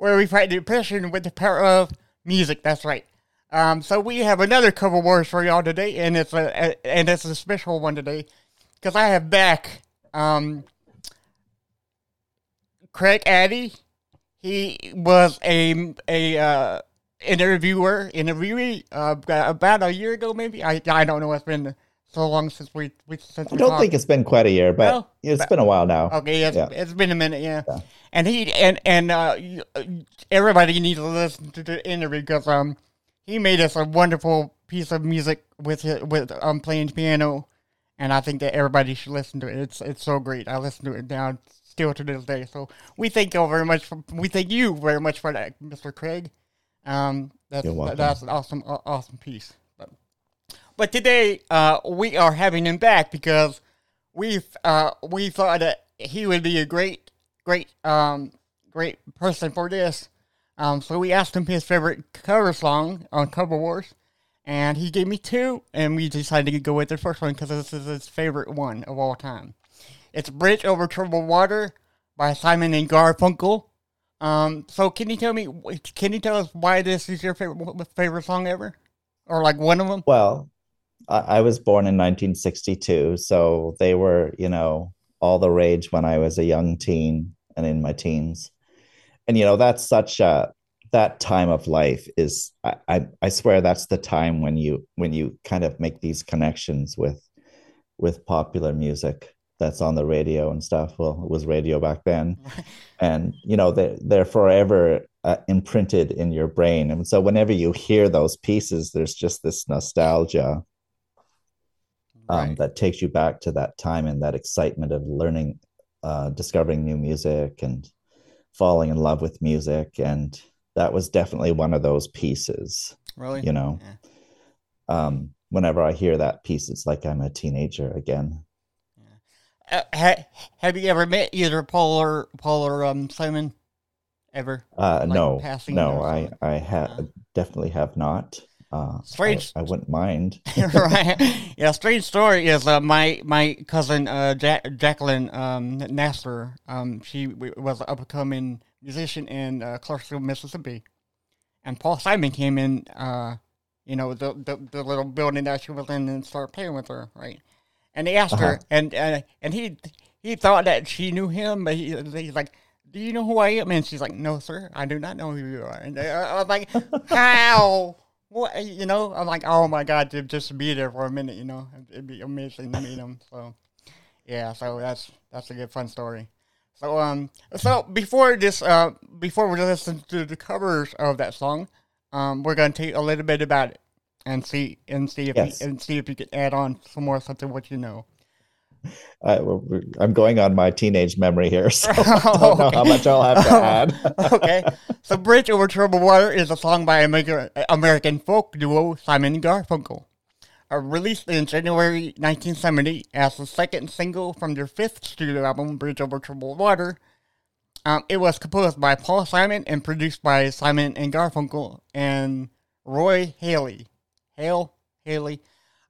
where we fight depression with the power of music. That's right. Um, so we have another cover wars for y'all today, and it's a, a and it's a special one today because I have back um, Craig Addy. He was a a uh, interviewer, interviewee uh, about a year ago, maybe. I I don't know. It's been so long since we we since I don't talked. think it's been quite a year, but No? it's been a while now. Okay, it's, Yeah. it's been a minute, yeah. Yeah. And he and and uh, uh, everybody needs to listen to the interview because um he made us a wonderful piece of music with hi- with um playing piano, and I think that everybody should listen to it. It's it's so great. I listen to it now still to this day. So we thank you very much. For, we thank you very much for that, Mr. Craig. Um, that's that's an awesome awesome piece. But today uh we are having him back because we uh we thought that he would be a great great um great person for this. Um so we asked him his favorite cover song on Cover Wars and he gave me two and we decided to go with the first one because this is his favorite one of all time. It's Bridge Over Troubled Water by Simon and Garfunkel. Um so can you tell me can you tell us why this is your favorite favorite song ever? Or like one of them? Well, I, I was born in 1962, so they were, you know, all the rage when I was a young teen and in my teens. And you know, that's such a that time of life is I, I I swear that's the time when you when you kind of make these connections with with popular music that's on the radio and stuff. Well, it was radio back then. and you know they they're forever uh, imprinted in your brain and so whenever you hear those pieces there's just this nostalgia um, Right. that takes you back to that time and that excitement of learning uh, discovering new music and falling in love with music and that was definitely one of those pieces Really? you know um, whenever i hear that piece it's like i'm a teenager again Uh, ha- have you ever met either Paul or Paul or um Simon? Ever? uh, Like no no i i ha- Uh. definitely have not uh, I- Strange. I, wouldn't mind right. Yeah. Strange story is uh, my my cousin uh, ja- Jacqueline um, Nasser. Um, she w- was an up and coming musician in uh, Clarksville, Mississippi, and Paul Simon came in. Uh, you know the, the the little building that she was in and started playing with her, right? And he asked her, Uh-huh. and uh, and he he thought that she knew him, but he, he's like, "Do you know who I am?" And she's like, "No, sir, I do not know who you are." And uh, I was like, "How?" What you know? I'm like, "Oh my god!" To just be there for a minute, you know, it'd be amazing to meet him. So, yeah, so that's that's a good fun story. So um, so before this uh before we listen to the covers of that song, um, we're gonna take a little bit about it and see and see if Yes. you, and see if you can add on some more stuff to what you know. I, I'm going on my teenage memory here, so I don't know how much I'll have to add. okay. So Bridge Over Troubled Water is a song by American, folk duo Simon and Garfunkel. Uh, released in January 1970 as the second single from their fifth studio album, Bridge Over Troubled Water. Um, it was composed by Paul Simon and produced by Simon and Garfunkel and Roy Halee. Hale Halee.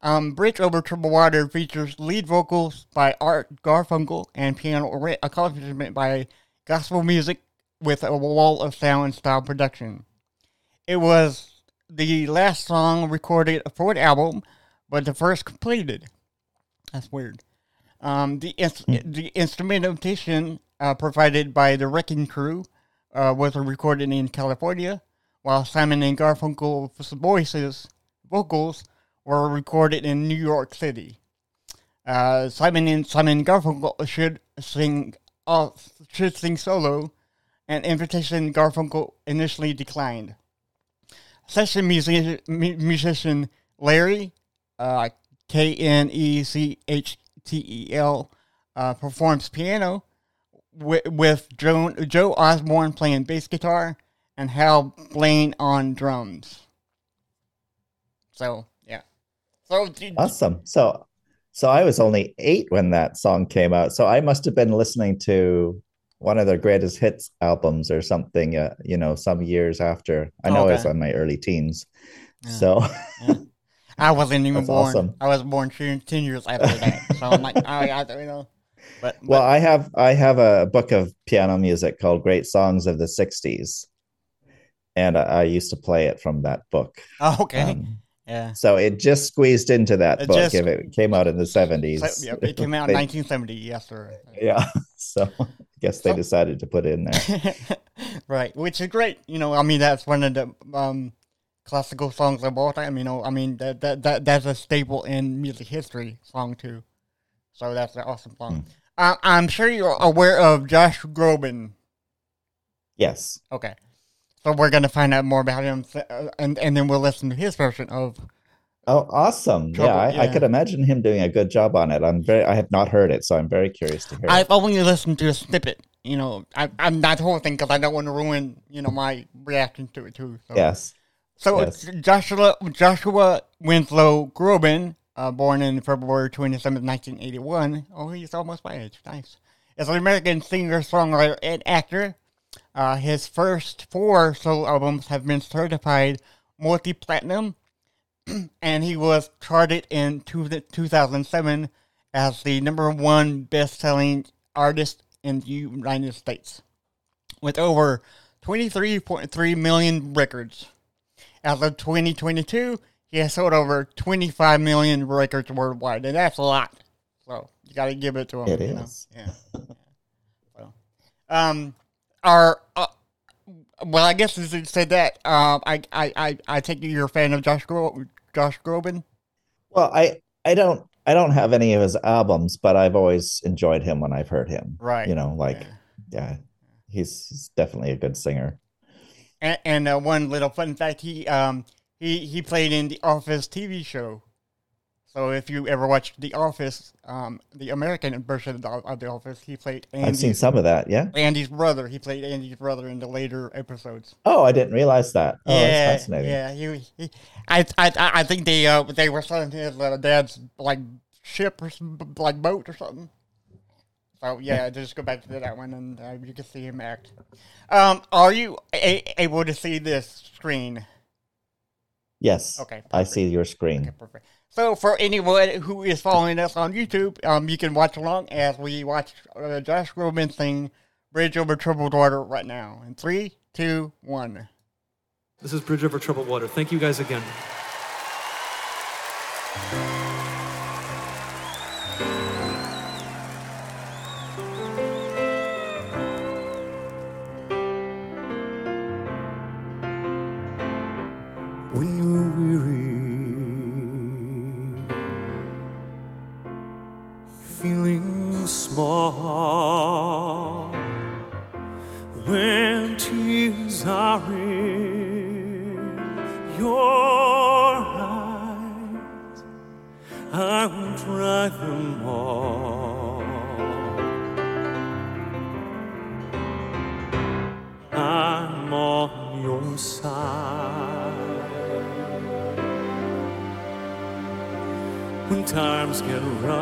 Um, Bridge Over Troubled Water features lead vocals by Art Garfunkel and piano accompaniment by gospel music with a wall of sound style production. It was the last song recorded for the album, but the first completed. That's weird. Um, the ins- the instrumentation uh, provided by the Wrecking Crew uh, was recorded in California, while Simon and Garfunkel's voices vocals were recorded in New York City. Uh, Simon and Simon Garfunkel should sing uh, should sing solo, an invitation Garfunkel initially declined. Session music, mu- musician Larry, uh, K N E C H T E L, uh, performs piano with, with Joan, Joe Osborne playing bass guitar and Hal Blaine on drums. So so d- Awesome. So so I was only eight when that song came out. So I must have been listening to one of their greatest hits albums or something, uh, you know, some years after. I know I was Okay. on my early teens. Yeah. So I wasn't even That's born. awesome. I was born ten, 10 years after that. So I'm like, oh, I, you know, but, but well, I have I have a book of piano music called Great Songs of the 60s. And I, I used to play it from that book. oh, okay, Um, yeah. so it just squeezed into that It book just- if it came out in the 70s. So, yeah, it came out in 1970. Yes, sir. Yeah. So I guess they So- decided to put it in there. right, which is great. You know, I mean, that's one of the um, classical songs of all time. You know, I mean, that, that, that that's a staple in music history song too. So that's an awesome song. Uh, I'm sure you're aware of Josh Groban. Yes. Okay, so we're gonna find out more about him, uh, and and then we'll listen to his version of. Oh, awesome. Trouble- yeah, I, I could imagine him doing a good job on it. I'm very I have not heard it, so I'm very curious to hear it. I've only listened to a snippet. You know, I, I'm not the whole thing because I don't want to ruin you know my reaction to it too. So. Yes. So Yes. Joshua Joshua Winslow Groban, uh, born in February 27, 1981. Oh, he's almost my age. Nice. Is an American singer, songwriter, and actor. Uh, his first four solo albums have been certified multi platinum, and he was charted in two, 2007 as the number one best selling artist in the United States with over 23.3 million records. As of 2022, he has sold over 25 million records worldwide, and that's a lot. So you got to give it to him. It you know? Yeah. so, um, our uh, well, I guess as you said that, um, I, I, I, I take you're a fan of Josh Gro- Josh Groban. Well, I I don't I don't have any of his albums, but I've always enjoyed him when I've heard him. Right. You know, like Yeah. yeah, he's, he's definitely a good singer. And, and uh, one little fun fact: he um he he played in the Office TV show. So if you ever watched The Office, um, the American version of the, Office, he played I've seen some of that, yeah. Andy's brother. He played Andy's brother in the later episodes. Oh, I didn't realize that. Oh, yeah, that's fascinating. yeah. He, he I, I, I think they uh they were selling his uh, dad's like ship or some, like boat or something. So yeah, just go back to that one and uh, you can see him act. Um, are you a- able to see this screen? Yes. Okay, I see your screen. Okay, perfect. So for anyone who is following us on YouTube, um, you can watch along as we watch uh, Josh Groban sing "Bridge Over Troubled Water" right now. In three, two, one. This is Bridge Over Troubled Water. Thank you guys again. Times get rough,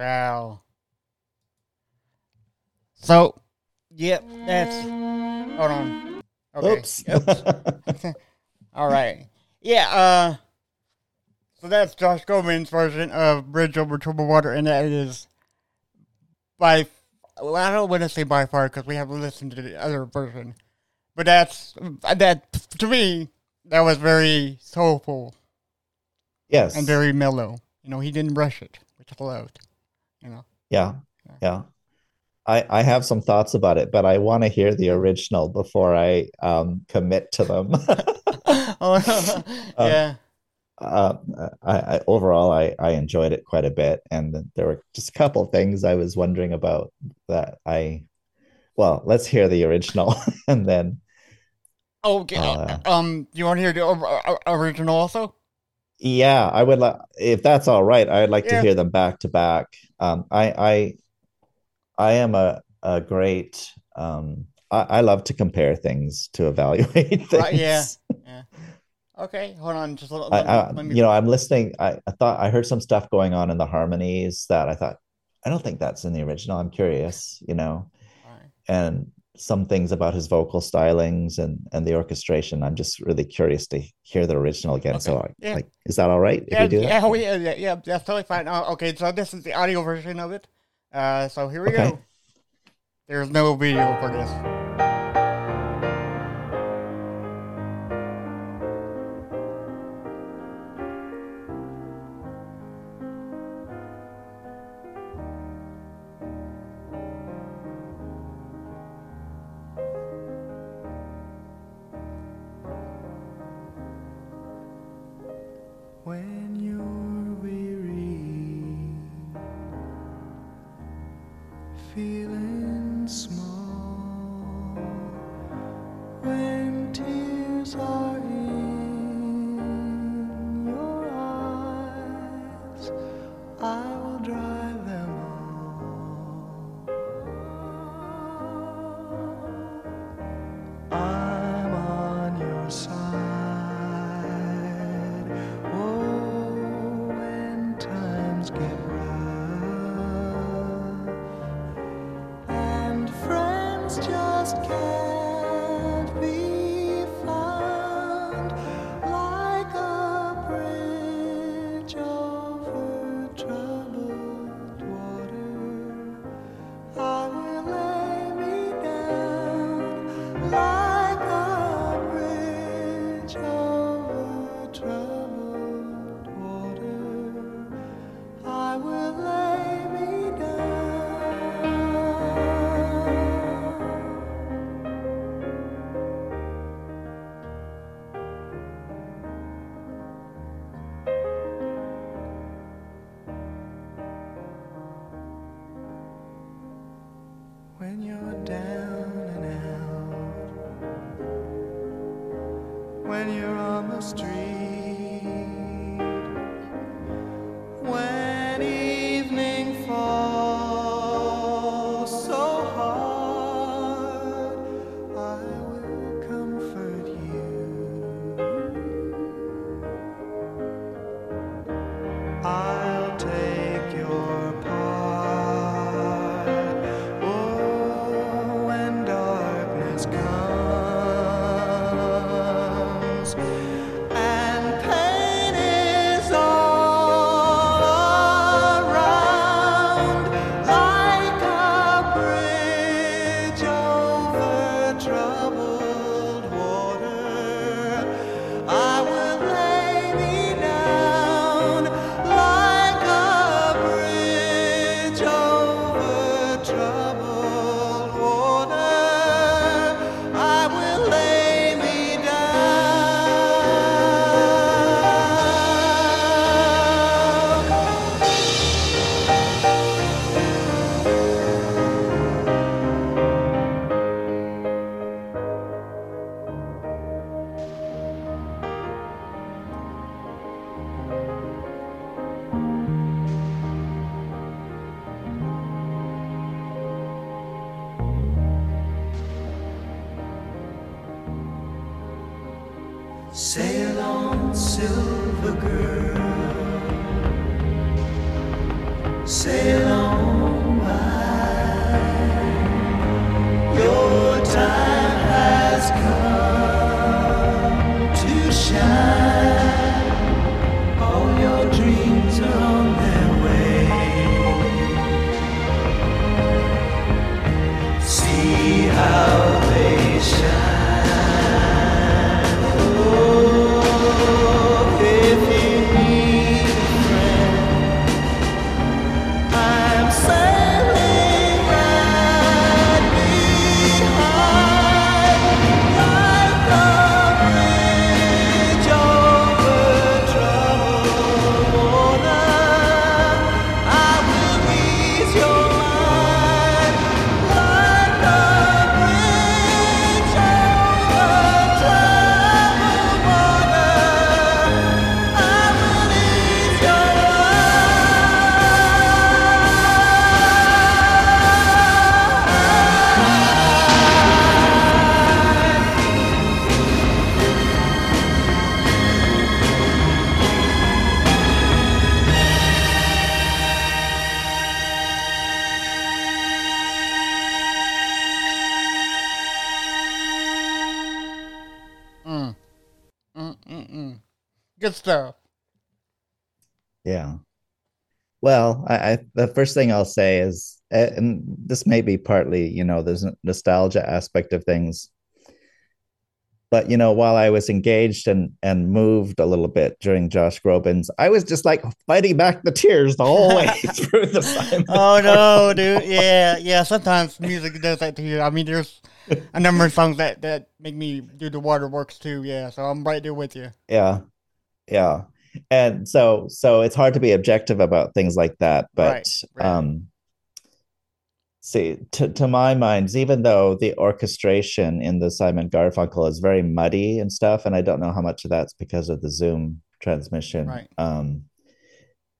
Wow. So, yep, that's. Hold on. Okay. Oops. All right. Yeah. Uh. So that's Josh Groban's version of "Bridge Over Troubled Water," and that is by. Well, I don't want to say by far because we haven't listened to the other version, but that's that to me that was very soulful yes. and very mellow. You know, he didn't rush it, which I loved. You know. Yeah, yeah. I I have some thoughts about it, but I want to hear the original before I um commit to them. oh, yeah. uh, I, I overall I I enjoyed it quite a bit, and there were just a couple things I was wondering about that I. Well, let's hear the original, and then Okay. Uh, um, you want to hear the or- or- original also? Yeah, I would like if that's all right. I'd like Yeah. to hear them back to back. Um, I I I am a a great um. I, I love to compare things to evaluate things. Right, yeah. Yeah. Okay. Hold on. Just let, I, let, I, let me. you know, I'm listening. I, I thought I heard some stuff going on in the harmonies that I thought, I don't think that's in the original. I'm curious, you know, right. and some things about his vocal stylings and and the orchestration. I'm just really curious to hear the original again. So, Okay, I, yeah. like, is that all right if Yeah. we do that? Yeah. oh, yeah. Yeah. Yeah. That's totally fine. Uh, okay. So this is the audio version of it. Uh. So here we Okay. go. There's no video for this. Sail on, silver girl. Stuff. Yeah. Well, I, I the first thing I'll say is, uh, and this may be partly, you know, there's a nostalgia aspect of things. But you know, while I was engaged and and moved a little bit during Josh Groban's, I was just like fighting back the tears the whole way through the Simon. Oh no, dude. Yeah, yeah. Sometimes music does that to you. I mean, there's a number of songs that that make me do the waterworks too. Yeah, so I'm right there with you. Yeah. Yeah. And so so it's hard to be objective about things like that, but Right, right. um see to to my mind, even though the orchestration in the Simon Garfunkel is very muddy and stuff, and I don't know how much of that's because of the Zoom transmission. Right. Um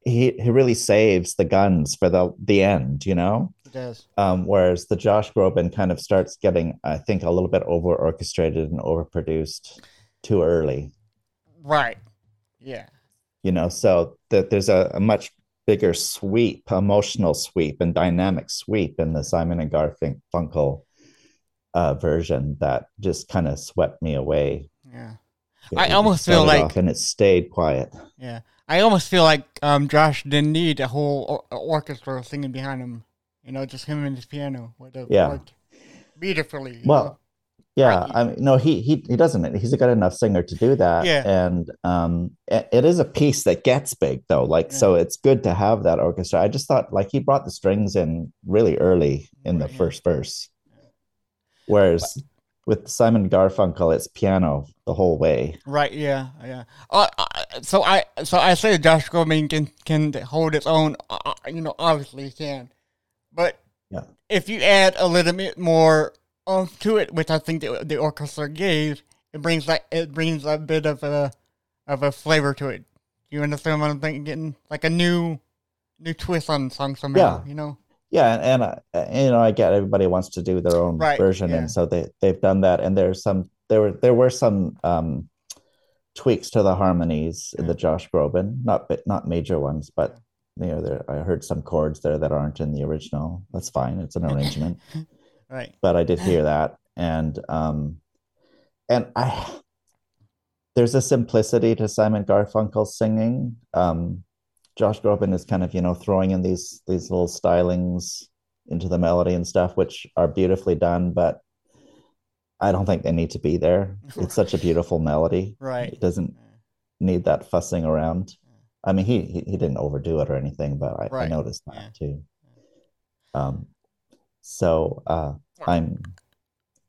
he he really saves the guns for the the end, you know? It does. Um, whereas the Josh Groban kind of starts getting, I think, a little bit over orchestrated and overproduced too early. Right. Yeah. you know so that there's a, a much bigger sweep emotional sweep and dynamic sweep in the simon and garfunkel uh, version that just kind of swept me away Yeah. It- I almost feel like- and it stayed quiet Yeah. I almost feel like um, Josh didn't need a whole or- orchestra singing behind him. You know, just him and his piano would have Yeah. worked beautifully. well? Yeah, Right. I mean, no, he he he doesn't. He's a good enough singer to do that. Yeah. and um, it, it is a piece that gets big though. Like, Yeah. so it's good to have that orchestra. I just thought like he brought the strings in really early in the yeah. first verse, whereas with Simon Garfunkel, it's piano the whole way. Right. Yeah. Yeah. Uh, uh, so I so I say Josh Groban can can hold its own. Uh, you know, obviously he can, but Yeah. if you add a little bit more to it, which I think the, the orchestra gave, it brings like it brings a bit of a of a flavor to it. You understand what I'm thinking? Getting like a new new twist on the song somehow. Yeah. You know. Yeah, and, and uh, you know, I get everybody wants to do their own Right, version, yeah. and so they they've done that. And there's some there were there were some um, tweaks to the harmonies in the Josh Groban, not bit not major ones, but you know, there I heard some chords there that aren't in the original. That's fine; it's an arrangement. Right. but I did hear that, and um, and I there's a simplicity to Simon Garfunkel's singing. Um, Josh Groban is kind of you know throwing in these these little stylings into the melody and stuff, which are beautifully done, but I don't think they need to be there. It's such a beautiful melody. Right. It doesn't need that fussing around. I mean, he he, he didn't overdo it or anything, but I, I noticed that Yeah. too. Um, so uh, I'm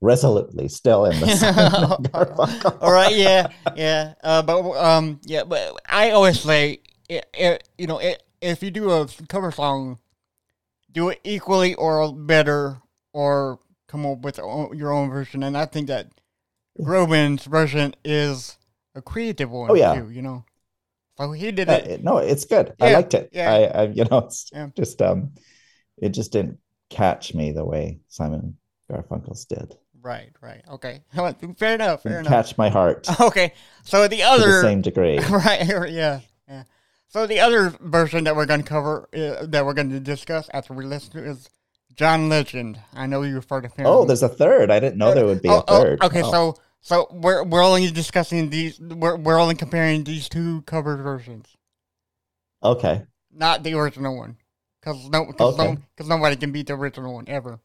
resolutely still in the Simon Garfunkel. All right, yeah, yeah. Uh, but um, yeah, but I always say, it, it, you know, it, if you do a cover song, do it equally or better, or come up with your own version. And I think that Groban's version is a creative one Oh, yeah. too. You know, so he did Yeah, it. no, it's good. I liked it. yeah. I, I, you know, it's Yeah. just um, it just didn't catch me the way Simon Garfunkel's did. Right, right. Okay, fair enough. Fair enough. catch my heart Okay, so the the other same degree. right yeah yeah so the other version that we're going to cover uh, that we're going to discuss after we listen to is john legend i know you refer to him Oh, there's a third. I didn't know there would be Oh, a oh, third. okay Oh, so so we're we're only discussing these we're, we're only comparing these two cover versions okay. not the original one because no because Okay. no, 'cause nobody can beat the original one ever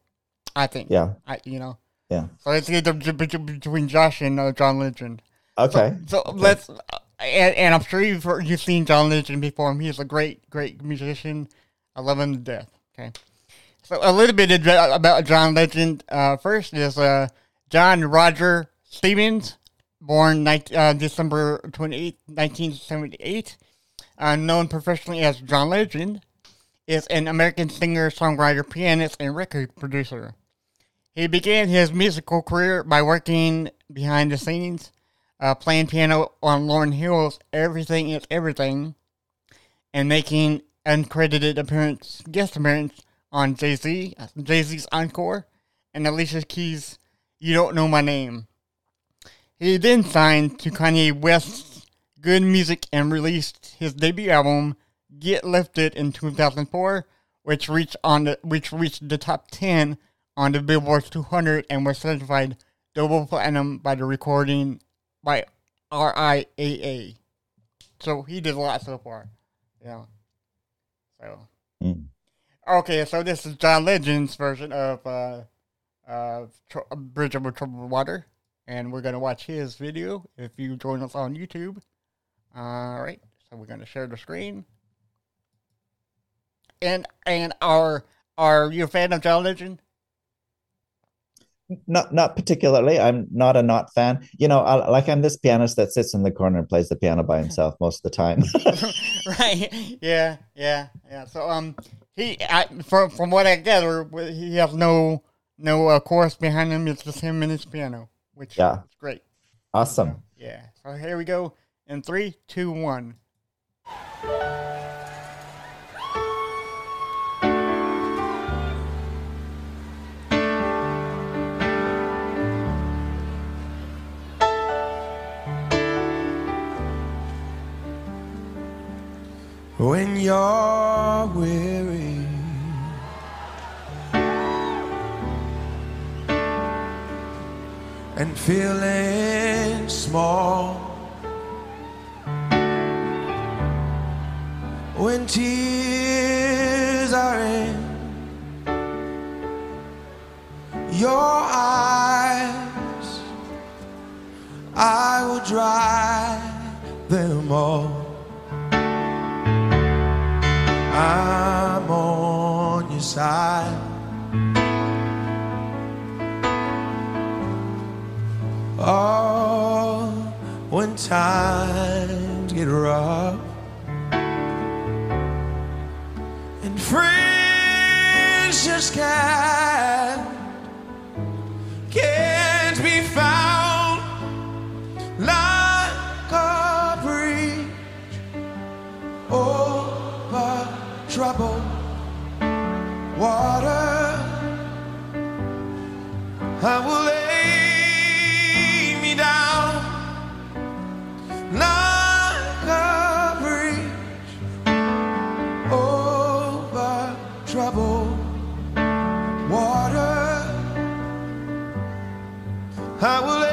i think Yeah. I, you know Yeah. so it's either between josh and uh, john legend Okay. So let's, uh, and, and I'm sure you've heard, you've seen John Legend before. Him, he's a great, great musician. I love him to death. Okay, so a little bit of- about John Legend. Uh, first is uh, John Roger Stephens, born 19, uh, December 28, 1978, uh, known professionally as John Legend, is an American singer, songwriter, pianist, and record producer. He began his musical career by working behind the scenes uh, playing piano on Lauryn Hill's "Everything Is Everything," and making uncredited appearance, guest appearance on Jay Z, Jay Z's Encore, and Alicia Keys' "You Don't Know My Name." He then signed to Kanye West's Good Music and released his debut album "Get Lifted" in 2004, which reached on the which reached the top 10 on the Billboard 200 and was certified double platinum by the recording by RIAA. So he did a lot so far. Yeah. So Mm. okay, so this is John Legend's version of uh, uh, Tr- Bridge Over Troubled Water, and we're gonna watch his video if you join us on YouTube. All right, so we're gonna share the screen. And and are are you a fan of John Legend? Not not particularly. I'm not a not fan. You know, I, like I'm this pianist that sits in the corner and plays the piano by himself most of the time. right. Yeah. Yeah. Yeah. So um, he I, from from what I gather, he has no no uh, chorus behind him. It's just him and his piano, which Yeah. is great. awesome. Yeah. So here we go. In three, two, one. When you're weary. And feeling small when tears are in your eyes I will dry them all. Side. Oh, when times get rough and friends just can't I will lay me down. Over troubled water. I will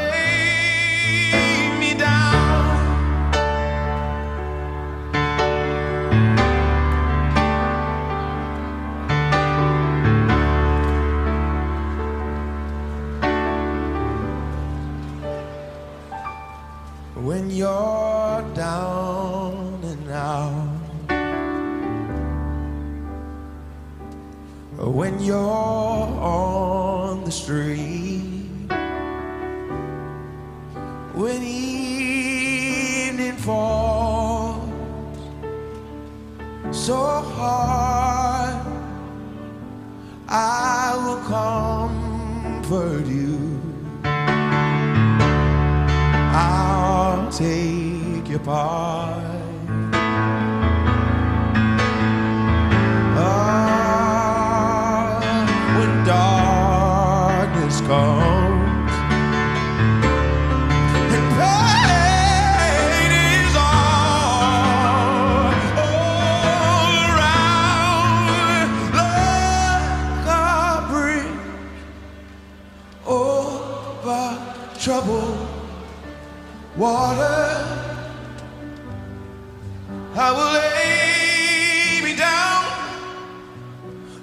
you're on the street, when evening falls so hard, I will comfort you. I'll take your part. I will lay me down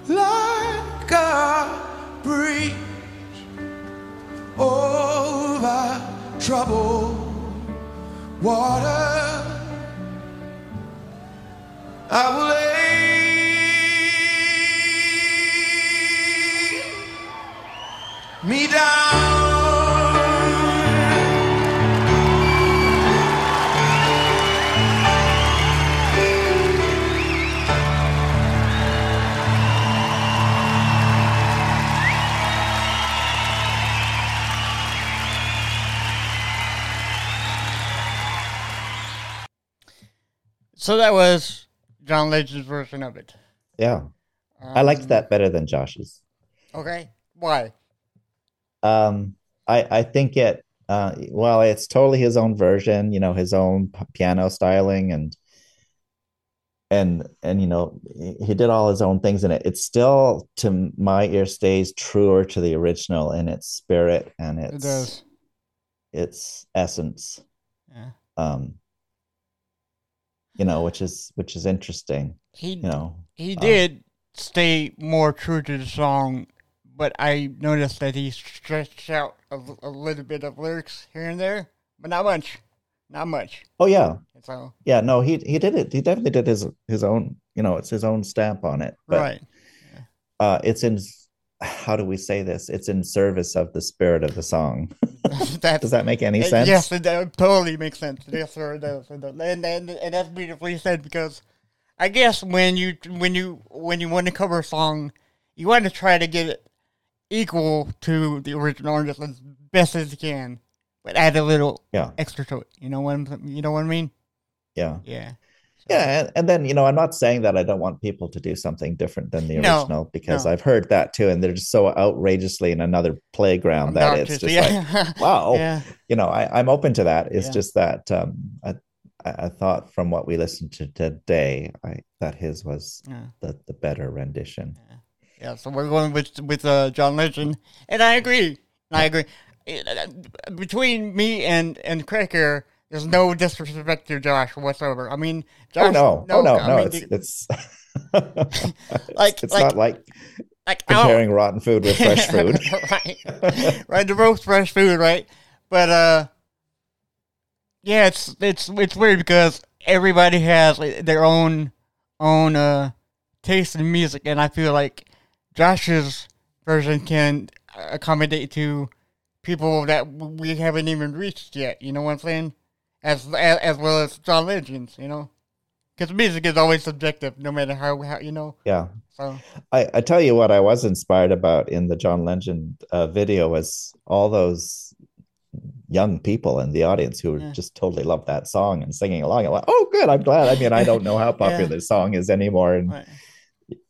like a bridge over troubled water. I will lay me down. So that was John Legend's version of it. Yeah. I liked Um, that better than Josh's. Okay. Why? Um, I I think it uh well, it's totally his own version, you know, his own p- piano styling and and and you know, he did all his own things in it. It's still to my ear stays truer to the original in its spirit and It its does. its essence. Yeah. Um, you know, which is which is interesting, He you know. he um, did stay more true to the song, but I noticed that he stretched out a little bit of lyrics here and there, but not much. Not much. Oh yeah. So Yeah, no, he he did it. He definitely did his his own, you know, it's his own stamp on it. But right. uh it's in how do we say this? It's in service of the spirit of the song. That's Does that make any sense? Yes, it does, totally makes sense. Yes, sir, it does. It does. And, and and that's beautifully said because I guess when you when you when you want to cover a song, you want to try to get it equal to the original artist as best as you can, but add a little Yeah. extra to it. You know what I'm, you know what I mean? Yeah. Yeah. Yeah, and, and then you know, I'm not saying that I don't want people to do something different than the No, original because no. I've heard that too, and they're just so outrageously in another playground that it's just yeah. like, wow, yeah. you know, I, I'm open to that. It's Yeah. just that um, I, I thought from what we listened to today, I that his was the the better rendition. Yeah, so we're going with with uh, John Legend, and I agree. I agree. Between me and and Craig here, there's no disrespect to Josh whatsoever. I mean, Josh. oh no, oh no, I no, mean, it's the- it's Like- it's like- not like like comparing rotten food with fresh food. right, right. To both fresh food, right? But uh, yeah, it's it's it's weird because everybody has like, their own own uh taste in music, and I feel like Josh's version can accommodate to people that we haven't even reached yet. You know what I'm saying? As as, as well as John Legend's, you know, because music is always subjective, no matter how, how you know. Yeah. So I, I tell you what I was inspired about in the John Legend uh, video was all those young people in the audience who Yeah. just totally loved that song and singing along. I'm like, oh, good. I'm glad. I mean, I don't know how popular Yeah. this song is anymore in, right.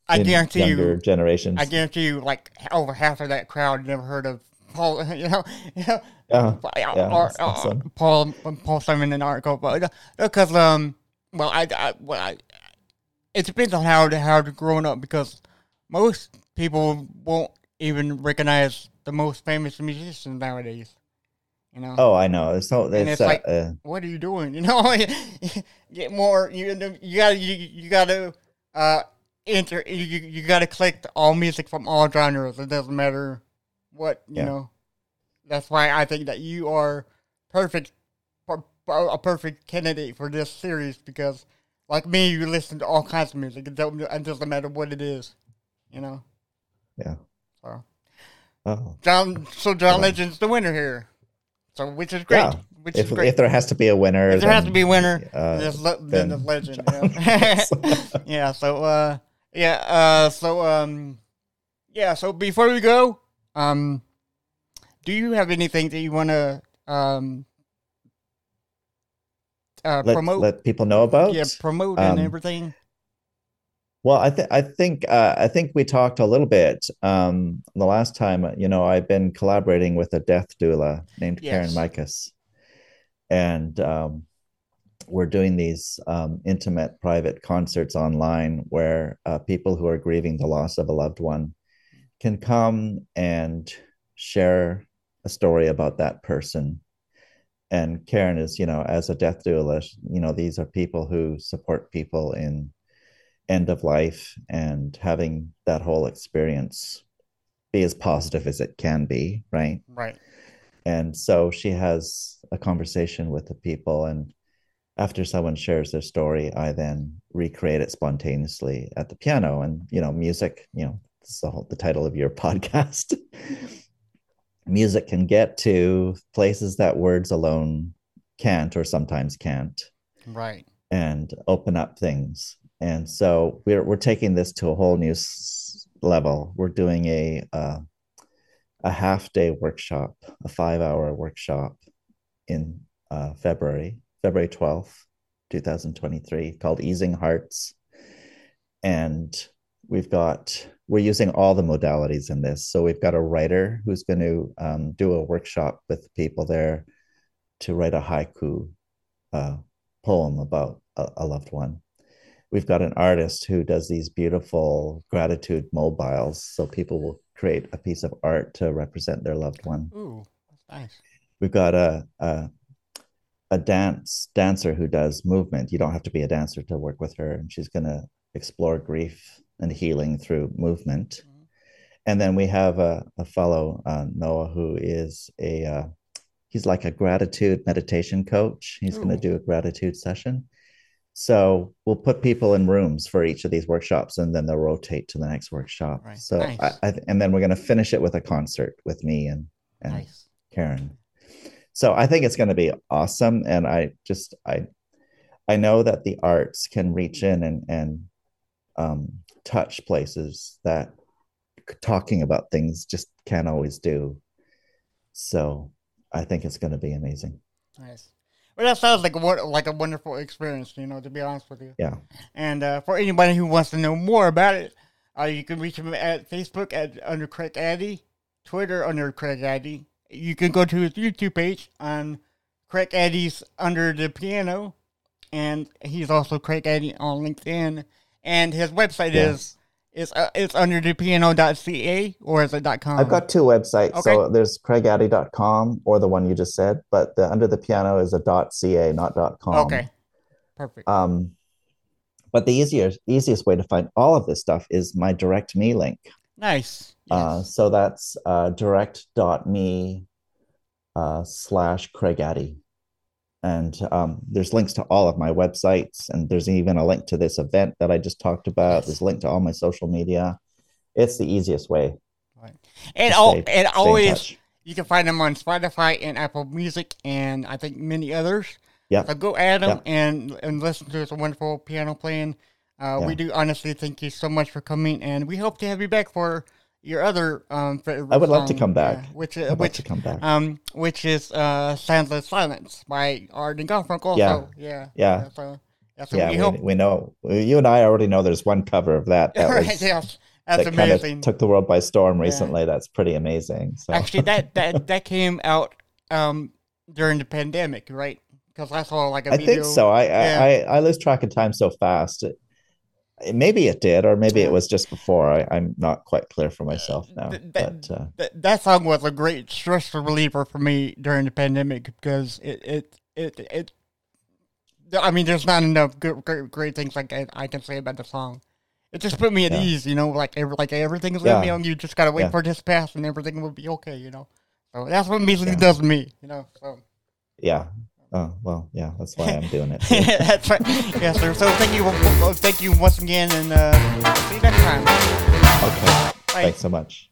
I guarantee younger you, generations. I guarantee you, like over half of that crowd never heard of Paul. You know, you know, yeah. yeah, or, awesome. Paul Paul Simon and Art but because um, well, I, I well, I, it depends on how how they're growing up because most people won't even recognize the most famous musicians nowadays. You know, Oh, I know. It's So it's, it's uh, like- uh, what are you doing? You know, get more. You you gotta you, you gotta uh enter. You you, gotta collect all music from all genres. It doesn't matter what you Yeah. know. That's why I think that you are perfect, per- per- a perfect candidate for this series because, like me, you listen to all kinds of music. It, doesn't matter what it is. You know. yeah. So Oh. John, so John. Legend's the winner here. So which is great. Yeah. Which If, is great. if there has to be a winner, If there has to be a winner, uh, there's le- then the then legend. Yeah. yeah. So uh, yeah. Uh, so um, yeah. So before we go, um, do you have anything that you want to um uh, let, promote? let people know about. yeah, promote and um, everything. Well, I think I think uh, I think we talked a little bit um, the last time. You know, I've been collaborating with a death doula named Karen Yes. Mikas, and um, we're doing these um, intimate, private concerts online where uh, people who are grieving the loss of a loved one can come and share a story about that person. And Karen is, you know, as a death doula, you know, these are people who support people in end of life and having that whole experience be as positive as it can be, right? Right. And so she has a conversation with the people. And after someone shares their story, I then recreate it spontaneously at the piano. And, you know, music, you know, this the, whole, the title of your podcast. music can get to places that words alone can't or sometimes can't Right. and open up things. And so we're we're taking this to a whole new s- level. We're doing a uh, a half day workshop, a five hour workshop in uh, February, February twelfth, two thousand twenty three, called Easing Hearts. And we've got we're using all the modalities in this. So we've got a writer who's going to um, do a workshop with people there to write a haiku uh, poem about a, a loved one. We've got an artist who does these beautiful gratitude mobiles. So people will create a piece of art to represent their loved one. Ooh, that's nice. We've got a, a a dance dancer who does movement. You don't have to be a dancer to work with her, and she's going to explore grief and healing through movement. Mhm. And then we have a, a fellow uh, Noah who is a uh, he's like a gratitude meditation coach. He's going to do a gratitude session. So we'll put people in rooms for each of these workshops, and then they'll rotate to the next workshop. Right. So Nice. I, I, and then we're going to finish it with a concert with me and and Nice. Karen. So I think it's going to be awesome, and I just I I know that the arts can reach in and and um, touch places that talking about things just can't always do. So I think it's going to be amazing. Nice. Well, that sounds like a like a wonderful experience. You know, to be honest with you. Yeah. And uh, for anybody who wants to know more about it, uh, you can reach him at Facebook at under Craig Addy, Twitter under Craig Addy. You can go to his YouTube page on Craig Addy's Under the Piano, and he's also Craig Addy on LinkedIn. And his website Yeah. is is uh, it's underthepiano.ca or is it dot .com? I've got two websites. Okay. So there's craigaddy.com or the one you just said, but the under the piano is a .ca, not .com. okay, perfect. Um, but the easiest easiest way to find all of this stuff is my direct me link. nice. Uh, so that's uh, direct.me uh, slash Craig Addy. And um, there's links to all of my websites, and there's even a link to this event that I just talked about. There's a link to all my social media. It's the easiest way. Right. And all, stay- and stay always, you can find them on Spotify and Apple Music, and I think many others. Yeah. So go add them Yeah. and and listen to this wonderful piano playing. Uh, We do honestly thank you so much for coming, and we hope to have you back for your other. Um, favorite I would love to come back. yeah, which uh, love which to come back. um which is uh Sounds of Silence by Arden Garfunkel. Yeah. So, yeah. Yeah. So, yeah, yeah, we we, know. You and I already know there's one cover of that that right, was yes, that's that kind amazing. of took the world by storm recently. That's pretty amazing. So Actually, that that that came out um during the pandemic, right? Because I saw like a I video. think so. I, Yeah. I I I lose track of time so fast. Maybe it did, or maybe it was just before. I, I'm not quite clear for myself now. th- that- but uh, That, that song was a great stress reliever for me during the pandemic because it it it it. I mean, there's not enough good, great, great things like I, I can say about the song. It just put me at Yeah. ease, you know, like every, like everything's gonna be on. You just gotta wait Yeah. for this pass, and everything will be okay, you know. So that's what music Yeah. does to me, you know. So yeah. Oh well, yeah. That's why I'm doing it. that's right. Yes, sir. So thank you, thank you once again, and uh, see you next time. okay. Bye. Thanks so much.